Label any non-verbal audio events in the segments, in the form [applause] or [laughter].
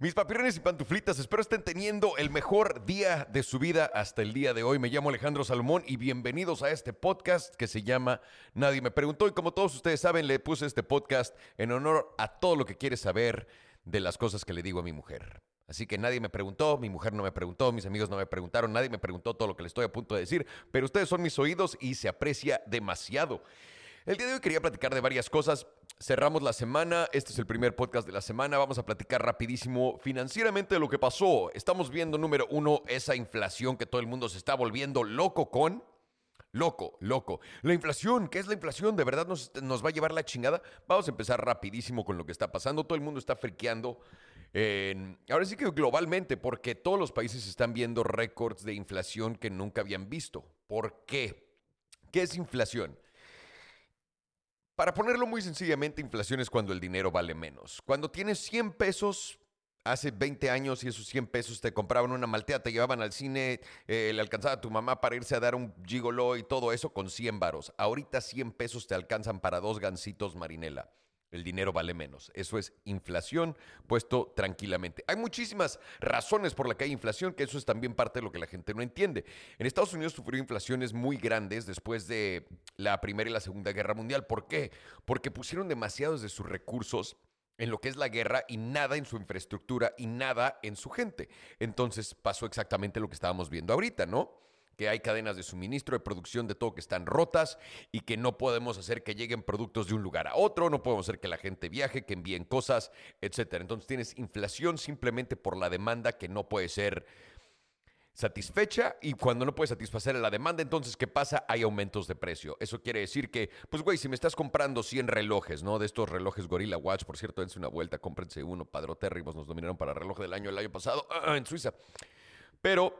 Mis papirrones y pantuflitas, espero estén teniendo el mejor día de su vida hasta el día de hoy. Me llamo Alejandro Salomón y bienvenidos a este podcast que se llama Nadie me preguntó. Y como todos ustedes saben, le puse este podcast en honor a todo lo que quiere saber de las cosas que le digo a mi mujer. Así que nadie me preguntó, mi mujer no me preguntó, mis amigos no me preguntaron, nadie me preguntó todo lo que le estoy a punto de decir, pero ustedes son mis oídos y se aprecia demasiado. El día de hoy quería platicar de varias cosas. Cerramos la semana, este es el primer podcast de la semana, vamos a platicar rapidísimo financieramente de lo que pasó. Estamos viendo, número uno, esa inflación que todo el mundo se está volviendo loco con. Loco, loco. La inflación, ¿qué es la inflación? ¿De verdad nos, nos va a llevar la chingada? Vamos a empezar rapidísimo con lo que está pasando. Todo el mundo está friqueando. ahora sí que globalmente, porque todos los países están viendo récords de inflación que nunca habían visto. ¿Por qué? ¿Qué es inflación? Para ponerlo muy sencillamente, inflación es cuando el dinero vale menos. Cuando tienes 100 pesos hace 20 años y esos 100 pesos te compraban una maltea, te llevaban al cine, eh, le alcanzaba a tu mamá para irse a dar un gigolo y todo eso con 100 varos. Ahorita 100 pesos te alcanzan para dos gancitos marinela. El dinero vale menos. Eso es inflación puesto tranquilamente. Hay muchísimas razones por las que hay inflación, que eso es también parte de lo que la gente no entiende. En Estados Unidos sufrió inflaciones muy grandes después de la Primera y la Segunda Guerra Mundial. ¿Por qué? Porque pusieron demasiados de sus recursos en lo que es la guerra y nada en su infraestructura y nada en su gente. Entonces pasó exactamente lo que estábamos viendo ahorita, ¿no? Que hay cadenas de suministro, de producción, de todo que están rotas y que no podemos hacer que lleguen productos de un lugar a otro, no podemos hacer que la gente viaje, que envíen cosas, etcétera. Entonces tienes inflación simplemente por la demanda que no puede ser satisfecha y cuando no puedes satisfacer la demanda, entonces, ¿qué pasa? Hay aumentos de precio. Eso quiere decir que, pues, güey, si me estás comprando 100 relojes, ¿no? De estos relojes Gorilla Watch, por cierto, dense una vuelta, cómprense uno, padrotérrimos, nos dominaron para reloj del año el año pasado [clears throat] en Suiza. Pero,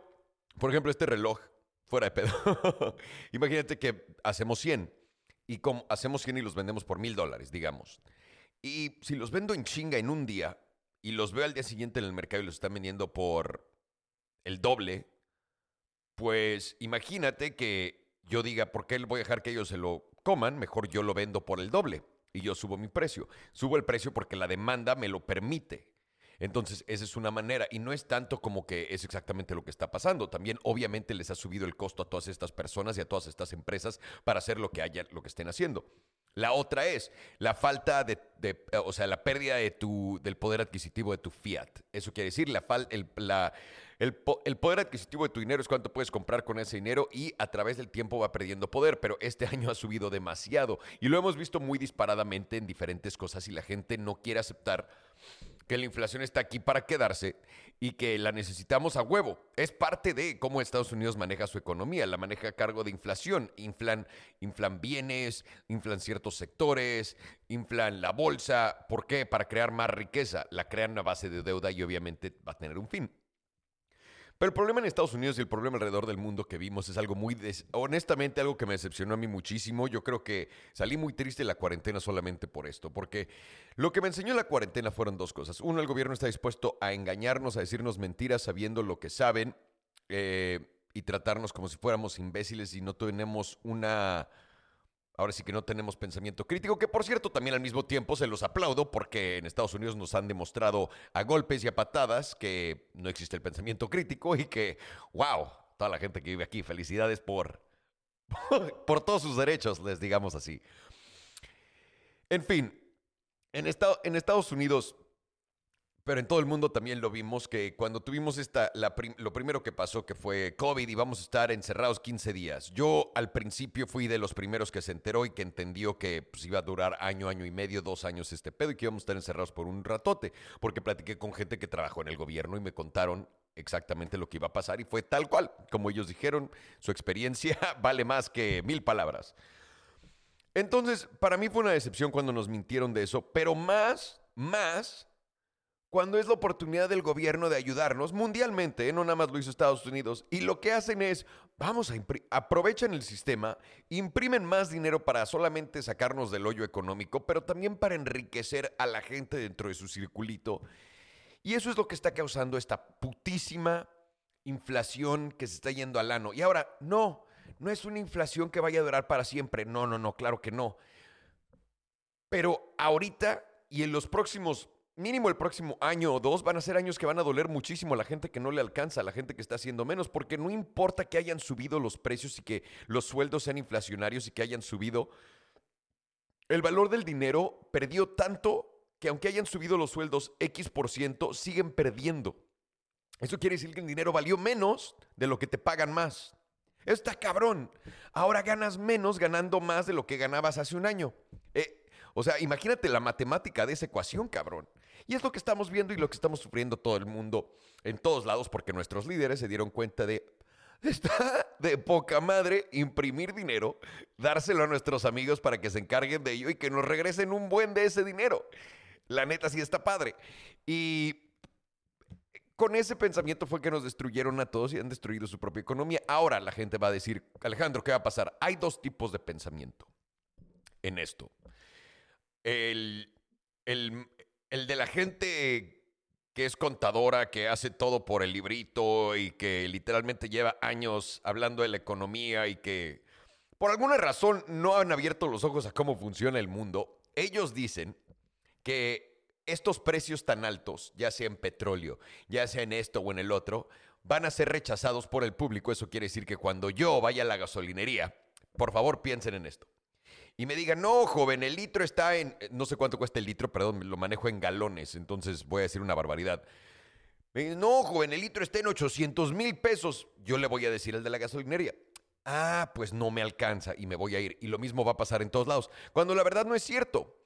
por ejemplo, este reloj, fuera de pedo, [laughs] imagínate que hacemos 100 y hacemos 100 y los vendemos por mil dólares, digamos. Y si los vendo en chinga en un día y los veo al día siguiente en el mercado y los están vendiendo por el doble, pues imagínate que yo diga, ¿por qué voy a dejar que ellos se lo coman? Mejor yo lo vendo por el doble y yo subo mi precio. Subo el precio porque la demanda me lo permite. Entonces, esa es una manera. Y no es tanto como que es exactamente lo que está pasando. También, obviamente, les ha subido el costo a todas estas personas y a todas estas empresas para hacer lo que haya, lo que estén haciendo. La otra es la falta de, eh, o sea, la pérdida de tu, del poder adquisitivo de tu fiat. Eso quiere decir, la, fal- el, la- el el poder adquisitivo de tu dinero es cuánto puedes comprar con ese dinero y a través del tiempo va perdiendo poder, pero este [laughs] año ha subido demasiado y lo hemos visto muy disparadamente en diferentes cosas y la gente no quiere aceptar que la inflación está aquí para quedarse y que la necesitamos a huevo. Es parte de cómo Estados Unidos maneja su economía, la maneja a cargo de inflación. Inflan, inflan bienes, inflan ciertos sectores, inflan la bolsa. ¿Por qué? Para crear más riqueza. La crean a base de deuda y obviamente va a tener un fin. Pero el problema en Estados Unidos y el problema alrededor del mundo que vimos es algo muy, des- honestamente, algo que me decepcionó a mí muchísimo. Yo creo que salí muy triste de la cuarentena solamente por esto, porque lo que me enseñó la cuarentena fueron dos cosas. Uno, el gobierno está dispuesto a engañarnos, a decirnos mentiras sabiendo lo que saben eh, y tratarnos como si fuéramos imbéciles y no tenemos una... Ahora sí que no tenemos pensamiento crítico, que por cierto también al mismo tiempo se los aplaudo porque en Estados Unidos nos han demostrado a golpes y a patadas que no existe el pensamiento crítico y que, wow, toda la gente que vive aquí, felicidades por, [laughs] por todos sus derechos, les digamos así. En fin, en, en Estados Unidos, pero en todo el mundo también lo vimos, que cuando tuvimos esta, lo primero que pasó que fue COVID y vamos a estar encerrados 15 días. Yo al principio fui de los primeros que se enteró y que entendió que pues, iba a durar año, año y medio, dos años este pedo y que íbamos a estar encerrados por un ratote, porque platiqué con gente que trabajó en el gobierno y me contaron exactamente lo que iba a pasar y fue tal cual, como ellos dijeron, su experiencia [laughs] vale más que mil palabras. Entonces, para mí fue una decepción cuando nos mintieron de eso, pero más, más, cuando es la oportunidad del gobierno de ayudarnos mundialmente, ¿eh? no nada más lo hizo Estados Unidos, y lo que hacen es, vamos a aprovechan el sistema, imprimen más dinero para solamente sacarnos del hoyo económico, pero también para enriquecer a la gente dentro de su circulito. Y eso es lo que está causando esta putísima inflación que se está yendo al ano. Y ahora, no, no es una inflación que vaya a durar para siempre. No, no, no, claro que no. Pero ahorita y en los próximos mínimo el próximo año o dos van a ser años que van a doler muchísimo a la gente que no le alcanza, a la gente que está haciendo menos, porque no importa que hayan subido los precios y que los sueldos sean inflacionarios y que hayan subido, el valor del dinero perdió tanto que aunque hayan subido los sueldos X por ciento, siguen perdiendo. Eso quiere decir que el dinero valió menos de lo que te pagan más. Está cabrón. Ahora ganas menos ganando más de lo que ganabas hace un año. Eh, o sea, imagínate la matemática de esa ecuación, cabrón. Y es lo que estamos viendo y lo que estamos sufriendo todo el mundo en todos lados porque nuestros líderes se dieron cuenta de, está de poca madre imprimir dinero, dárselo a nuestros amigos para que se encarguen de ello y que nos regresen un buen de ese dinero. La neta sí está padre. Y con ese pensamiento fue que nos destruyeron a todos y han destruido su propia economía. Ahora la gente va a decir, Alejandro, ¿qué va a pasar? Hay dos tipos de pensamiento en esto. El, el, el de la gente que es contadora, que hace todo por el librito y que literalmente lleva años hablando de la economía y que por alguna razón no han abierto los ojos a cómo funciona el mundo, ellos dicen que estos precios tan altos, ya sea en petróleo, ya sea en esto o en el otro, van a ser rechazados por el público. Eso quiere decir que cuando yo vaya a la gasolinería, por favor piensen en esto y me digan, no, joven, el litro está en, no sé cuánto cuesta el litro, perdón, lo manejo en galones, entonces voy a decir una barbaridad. No, joven, el litro está en 800 mil pesos. Yo le voy a decir al de la gasolinería, ah, pues no me alcanza y me voy a ir. Y lo mismo va a pasar en todos lados, cuando la verdad no es cierto.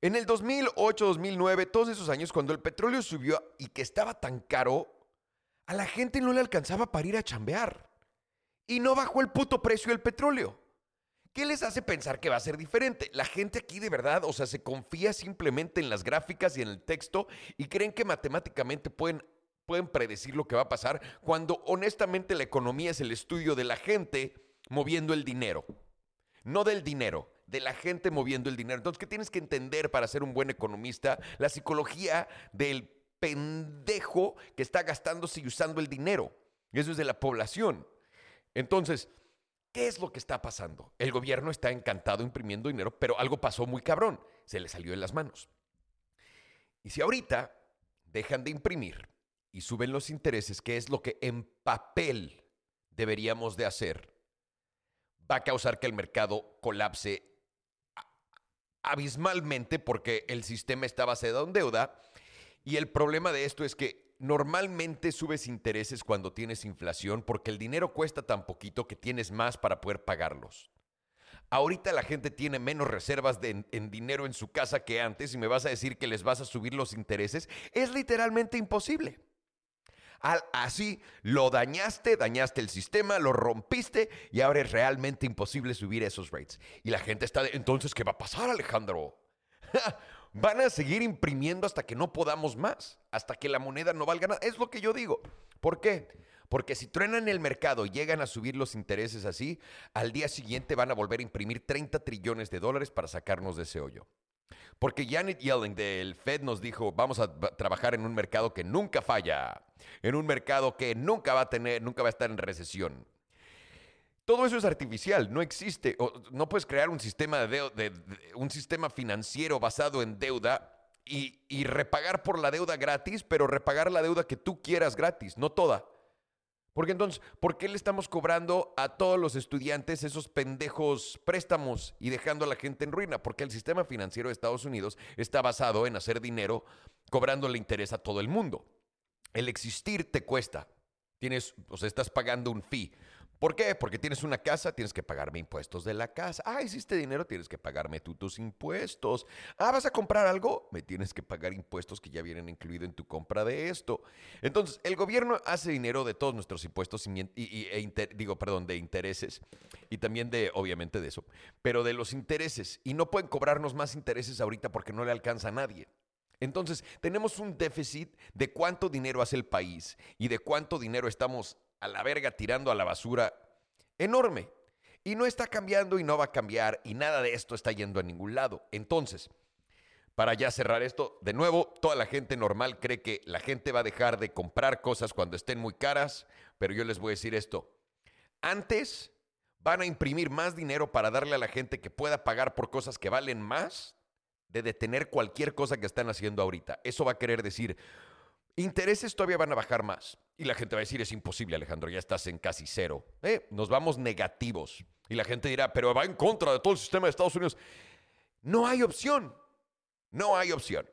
En el 2008, 2009, todos esos años, cuando el petróleo subió y que estaba tan caro, a la gente no le alcanzaba para ir a chambear. Y no bajó el puto precio del petróleo. ¿Qué les hace pensar que va a ser diferente? La gente aquí de verdad, o sea, se confía simplemente en las gráficas y en el texto y creen que matemáticamente pueden, pueden predecir lo que va a pasar cuando honestamente la economía es el estudio de la gente moviendo el dinero. No del dinero, de la gente moviendo el dinero. Entonces, ¿qué tienes que entender para ser un buen economista? La psicología del pendejo que está gastándose y usando el dinero. Eso es de la población. Entonces, ¿Qué es lo que está pasando? El gobierno está encantado imprimiendo dinero, pero algo pasó muy cabrón. Se le salió de las manos. Y si ahorita dejan de imprimir y suben los intereses, que es lo que en papel deberíamos de hacer, va a causar que el mercado colapse abismalmente porque el sistema está basado en deuda. Y el problema de esto es que normalmente subes intereses cuando tienes inflación porque el dinero cuesta tan poquito que tienes más para poder pagarlos. Ahorita la gente tiene menos reservas de, en, dinero en su casa que antes y me vas a decir que les vas a subir los intereses. Es literalmente imposible. así lo dañaste, dañaste el sistema, lo rompiste y ahora es realmente imposible subir esos rates. Y la gente está de, entonces, ¿qué va a pasar Alejandro? [laughs] van a seguir imprimiendo hasta que no podamos más, hasta que la moneda no valga nada. Es lo que yo digo. ¿Por qué? Porque si truenan el mercado y llegan a subir los intereses así, al día siguiente van a volver a imprimir 30 trillones de dólares para sacarnos de ese hoyo. Porque Janet Yellen del Fed nos dijo, vamos a trabajar en un mercado que nunca falla, en un mercado que nunca va a tener, nunca va a estar en recesión. Todo eso es artificial, no existe. no puedes crear un sistema, de, un sistema financiero basado en deuda y, y, repagar por la deuda gratis, pero repagar la deuda que tú quieras gratis, no toda. Porque entonces, ¿por qué le estamos cobrando a todos los estudiantes esos pendejos préstamos y dejando a la gente en ruina? Porque el sistema financiero de Estados Unidos está basado en hacer dinero cobrándole interés a todo el mundo. El existir te cuesta. Tienes, o sea, estás pagando un fee. ¿Por qué? Porque tienes una casa, tienes que pagarme impuestos de la casa. Ah, hiciste dinero, tienes que pagarme tú tus impuestos. Ah, vas a comprar algo, me tienes que pagar impuestos que ya vienen incluidos en tu compra de esto. Entonces, el gobierno hace dinero de todos nuestros impuestos y, e digo, perdón, de intereses y también de, obviamente, de eso, pero de los intereses y no pueden cobrarnos más intereses ahorita porque no le alcanza a nadie. Entonces, tenemos un déficit de cuánto dinero hace el país y de cuánto dinero estamos a la verga tirando a la basura enorme. Y no está cambiando y no va a cambiar y nada de esto está yendo a ningún lado. Entonces, para ya cerrar esto, de nuevo, toda la gente normal cree que la gente va a dejar de comprar cosas cuando estén muy caras, pero yo les voy a decir esto. Antes van a imprimir más dinero para darle a la gente que pueda pagar por cosas que valen más de detener cualquier cosa que están haciendo ahorita. Eso va a querer decir, intereses todavía van a bajar más. Y la gente va a decir, es imposible, Alejandro, ya estás en casi cero. Eh, nos vamos negativos. Y la gente dirá, pero va en contra de todo el sistema de Estados Unidos. No hay opción. No hay opción.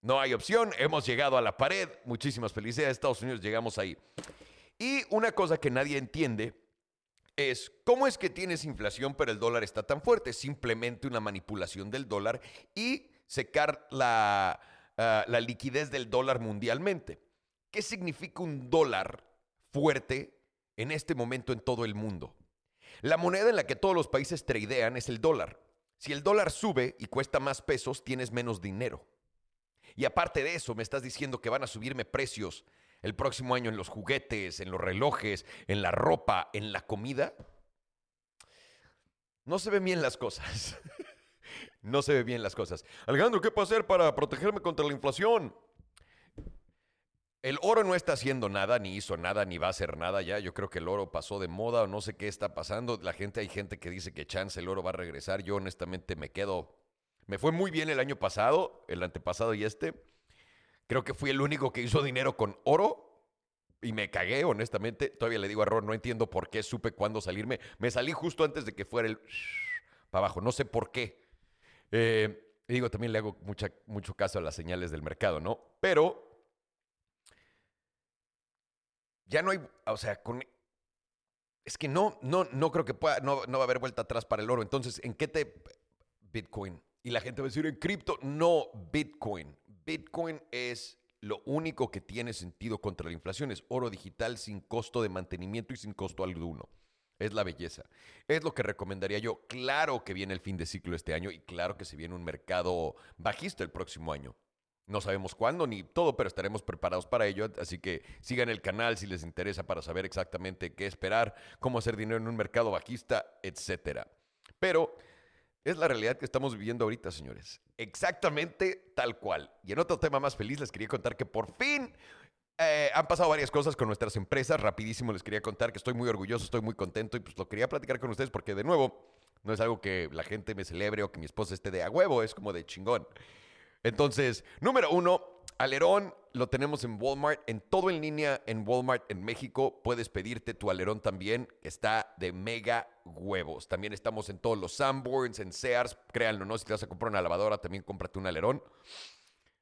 No hay opción. Hemos llegado a la pared. Muchísimas felicidades. Estados Unidos llegamos ahí. Y una cosa que nadie entiende es cómo es que tienes inflación pero el dólar está tan fuerte. Simplemente una manipulación del dólar y secar la, ah, la liquidez del dólar mundialmente. ¿Qué significa un dólar fuerte en este momento en todo el mundo? La moneda en la que todos los países tradean es el dólar. Si el dólar sube y cuesta más pesos, tienes menos dinero. Y aparte de eso, me estás diciendo que van a subirme precios el próximo año en los juguetes, en los relojes, en la ropa, en la comida. No se ven bien las cosas. [laughs] no se ven bien las cosas. Alejandro, ¿qué puedo hacer para protegerme contra la inflación? El oro no está haciendo nada, ni hizo nada, ni va a hacer nada ya. Yo creo que el oro pasó de moda o no sé qué está pasando. La gente, hay gente que dice que chance el oro va a regresar. Yo honestamente me quedo. Me fue muy bien el año pasado, el antepasado y este. Creo que fui el único que hizo dinero con oro y me cagué, honestamente. Todavía le digo a Ron, no entiendo por qué supe cuándo salirme. Me salí justo antes de que fuera el para abajo. No sé por qué. Eh, digo, también le hago mucha, mucho caso a las señales del mercado, ¿no? Pero ya no hay, o sea, con, es que no, no, no creo que pueda, no, no va a haber vuelta atrás para el oro. Entonces, ¿en qué te Bitcoin? Y la gente va a decir, en cripto, no Bitcoin. Bitcoin es lo único que tiene sentido contra la inflación. Es oro digital sin costo de mantenimiento y sin costo alguno. Es la belleza. Es lo que recomendaría yo. Claro que viene el fin de ciclo este año y claro que se viene un mercado bajista el próximo año. No sabemos cuándo ni todo, pero estaremos preparados para ello. Así que sigan el canal si les interesa para saber exactamente qué esperar, cómo hacer dinero en un mercado bajista, etcétera. Pero es la realidad que estamos viviendo ahorita, señores. Exactamente tal cual. Y en otro tema más feliz les quería contar que por fin eh, han pasado varias cosas con nuestras empresas. Rapidísimo les quería contar que estoy muy orgulloso, estoy muy contento y pues lo quería platicar con ustedes porque de nuevo no es algo que la gente me celebre o que mi esposa esté de a huevo, es como de chingón. Entonces, número uno, alerón lo tenemos en Walmart, en todo en línea en Walmart en México. Puedes pedirte tu alerón también, está de mega huevos. También estamos en todos los Sanborns, en Sears, créanlo, ¿no? Si te vas a comprar una lavadora, también cómprate un alerón.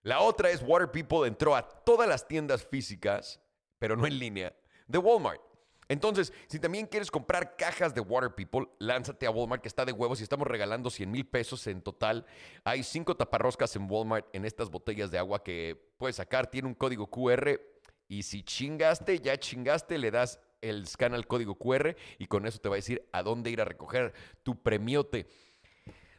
La otra es Water People entró a todas las tiendas físicas, pero no en línea, de Walmart. Entonces, si también quieres comprar cajas de Water People, lánzate a Walmart que está de huevos y estamos regalando 100 mil pesos en total. Hay cinco taparroscas en Walmart en estas botellas de agua que puedes sacar. Tiene un código QR y si chingaste, ya chingaste, le das el scan al código QR y con eso te va a decir a dónde ir a recoger tu premiote.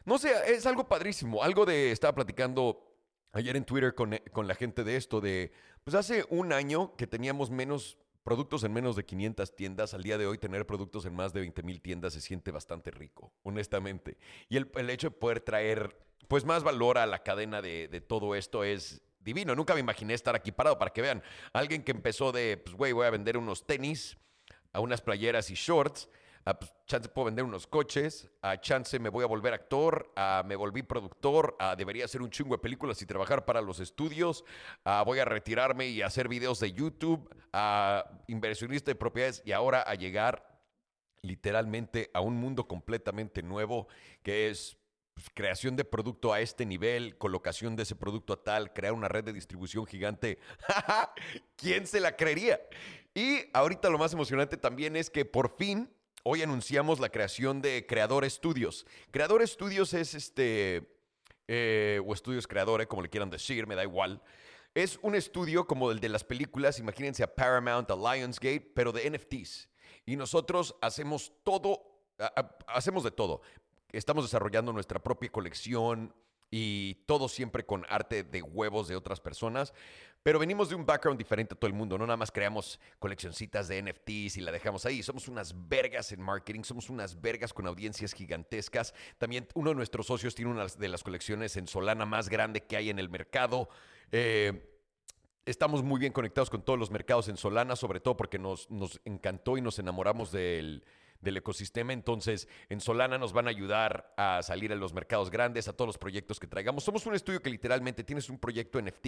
No sé, es algo padrísimo. Algo de, estaba platicando ayer en Twitter con, con la gente de esto, de, pues hace un año que teníamos menos productos en menos de 500 tiendas. Al día de hoy, tener productos en más de 20 mil tiendas se siente bastante rico, honestamente. Y el, hecho de poder traer pues más valor a la cadena de, de, todo esto es divino. Nunca me imaginé estar aquí parado para que vean. Alguien que empezó de, pues, güey, voy a vender unos tenis, a unas playeras y shorts a pues, chance puedo vender unos coches, a chance me voy a volver actor, a me volví productor, a debería hacer un chingo de películas y trabajar para los estudios, a voy a retirarme y hacer videos de YouTube, a inversionista de propiedades y ahora a llegar literalmente a un mundo completamente nuevo que es pues, creación de producto a este nivel, colocación de ese producto a tal, crear una red de distribución gigante. [laughs] ¿Quién se la creería? Y ahorita lo más emocionante también es que por fin Hoy anunciamos la creación de Creador Studios. Creador Studios es este, eh, o Estudios Creadores, como le quieran decir, me da igual. Es un estudio como el de las películas, imagínense a Paramount, a Lionsgate, pero de NFTs. Y nosotros hacemos todo, hacemos de todo. Estamos desarrollando nuestra propia colección y todo siempre con arte de huevos de otras personas. Pero venimos de un background diferente a todo el mundo. No nada más creamos coleccioncitas de NFTs y la dejamos ahí. Somos unas vergas en marketing, somos unas vergas con audiencias gigantescas. También uno de nuestros socios tiene una de las colecciones en Solana más grande que hay en el mercado. Eh, estamos muy bien conectados con todos los mercados en Solana, sobre todo porque nos, nos encantó y nos enamoramos del del ecosistema. Entonces, en Solana nos van a ayudar a salir a los mercados grandes, a todos los proyectos que traigamos. Somos un estudio que literalmente tienes un proyecto NFT,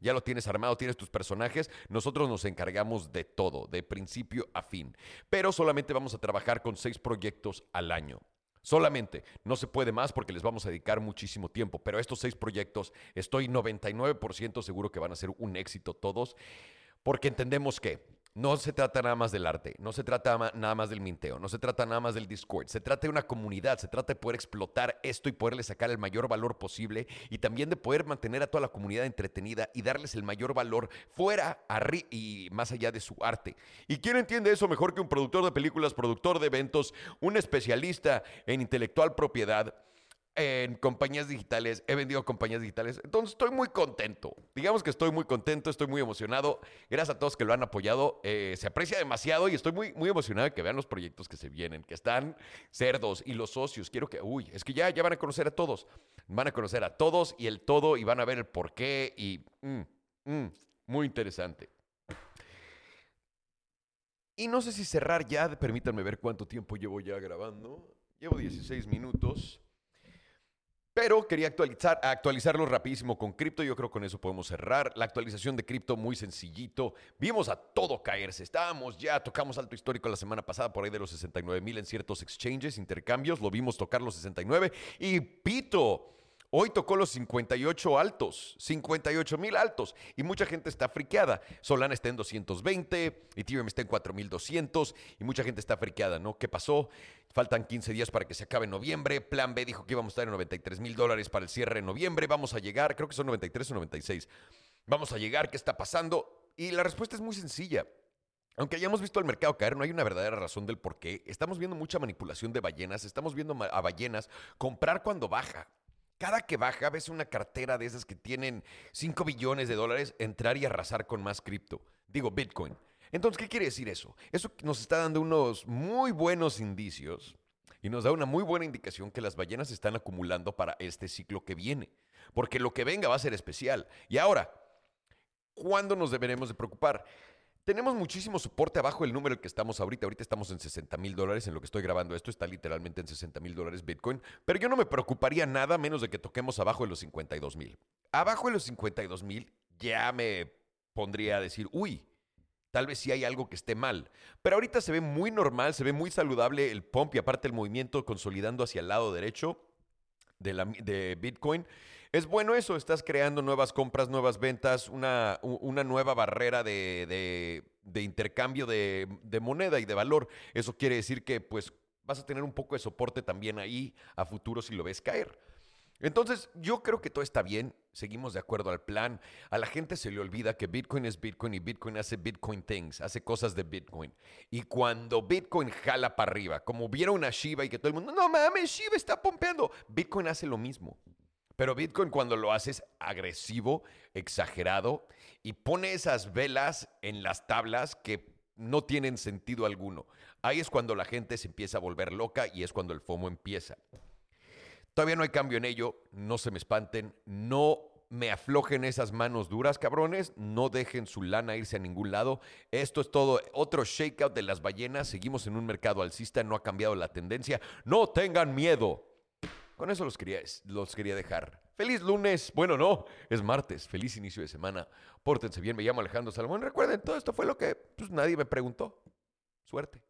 ya lo tienes armado, tienes tus personajes. Nosotros nos encargamos de todo, de principio a fin. Pero solamente vamos a trabajar con seis proyectos al año. Solamente, no se puede más porque les vamos a dedicar muchísimo tiempo, pero estos seis proyectos estoy 99% seguro que van a ser un éxito todos, porque entendemos que no se trata nada más del arte, no se trata nada más del minteo, no se trata nada más del Discord, se trata de una comunidad, se trata de poder explotar esto y poderle sacar el mayor valor posible y también de poder mantener a toda la comunidad entretenida y darles el mayor valor fuera y más allá de su arte. ¿Y quién entiende eso mejor que un productor de películas, productor de eventos, un especialista en intelectual propiedad? En compañías digitales, he vendido compañías digitales, entonces estoy muy contento. Digamos que estoy muy contento, estoy muy emocionado. Gracias a todos que lo han apoyado, eh, se aprecia demasiado y estoy muy, muy emocionado de que vean los proyectos que se vienen, que están cerdos y los socios. Quiero que, uy, es que ya, ya van a conocer a todos, van a conocer a todos y el todo y van a ver el porqué y mm, mm, muy interesante. Y no sé si cerrar ya, permítanme ver cuánto tiempo llevo ya grabando. Llevo 16 minutos. Pero quería actualizar, actualizarlo rapidísimo con cripto. Yo creo que con eso podemos cerrar. La actualización de cripto muy sencillito. Vimos a todo caerse. Estábamos ya, tocamos alto histórico la semana pasada por ahí de los 69 mil en ciertos exchanges, intercambios. Lo vimos tocar los 69. Y pito. Hoy tocó los 58 altos, 58 mil altos, y mucha gente está friqueada. Solana está en 220, Ethereum está en 4200, y mucha gente está friqueada, ¿no? ¿Qué pasó? Faltan 15 días para que se acabe noviembre. Plan B dijo que íbamos a estar en 93 mil dólares para el cierre en noviembre. Vamos a llegar, creo que son 93 o 96. Vamos a llegar, ¿qué está pasando? Y la respuesta es muy sencilla. Aunque hayamos visto el mercado caer, no hay una verdadera razón del por qué. Estamos viendo mucha manipulación de ballenas, estamos viendo a ballenas comprar cuando baja. Cada que baja, ves una cartera de esas que tienen 5 billones de dólares, entrar y arrasar con más cripto. Digo, Bitcoin. Entonces, ¿qué quiere decir eso? Eso nos está dando unos muy buenos indicios y nos da una muy buena indicación que las ballenas están acumulando para este ciclo que viene. Porque lo que venga va a ser especial. Y ahora, ¿cuándo nos deberemos de preocupar? Tenemos muchísimo soporte abajo del número que estamos ahorita. Ahorita estamos en 60 mil dólares en lo que estoy grabando esto. Está literalmente en 60 mil dólares Bitcoin. Pero yo no me preocuparía nada menos de que toquemos abajo de los 52 mil. Abajo de los 52 mil ya me pondría a decir, uy, tal vez sí hay algo que esté mal. Pero ahorita se ve muy normal, se ve muy saludable el pump y aparte el movimiento consolidando hacia el lado derecho de, la, de Bitcoin. Es bueno eso, estás creando nuevas compras, nuevas ventas, una, una nueva barrera de, intercambio de, moneda y de valor. Eso quiere decir que pues vas a tener un poco de soporte también ahí a futuro si lo ves caer. Entonces, yo creo que todo está bien, seguimos de acuerdo al plan. A la gente se le olvida que Bitcoin es Bitcoin y Bitcoin hace Bitcoin things, hace cosas de Bitcoin. Y cuando Bitcoin jala para arriba, como vieron a Shiba y que todo el mundo, no mames, Shiba está pompeando, Bitcoin hace lo mismo. Pero Bitcoin cuando lo haces agresivo, exagerado y pone esas velas en las tablas que no tienen sentido alguno. Ahí es cuando la gente se empieza a volver loca y es cuando el FOMO empieza. Todavía no hay cambio en ello, no se me espanten, no me aflojen esas manos duras, cabrones, no dejen su lana irse a ningún lado. Esto es todo, otro shakeout de las ballenas, seguimos en un mercado alcista, no ha cambiado la tendencia, no tengan miedo. Con eso los quería, los quería dejar. Feliz lunes. Bueno, no, es martes. Feliz inicio de semana. Pórtense bien. Me llamo Alejandro Salomón. Recuerden, todo esto fue lo que pues, nadie me preguntó. Suerte.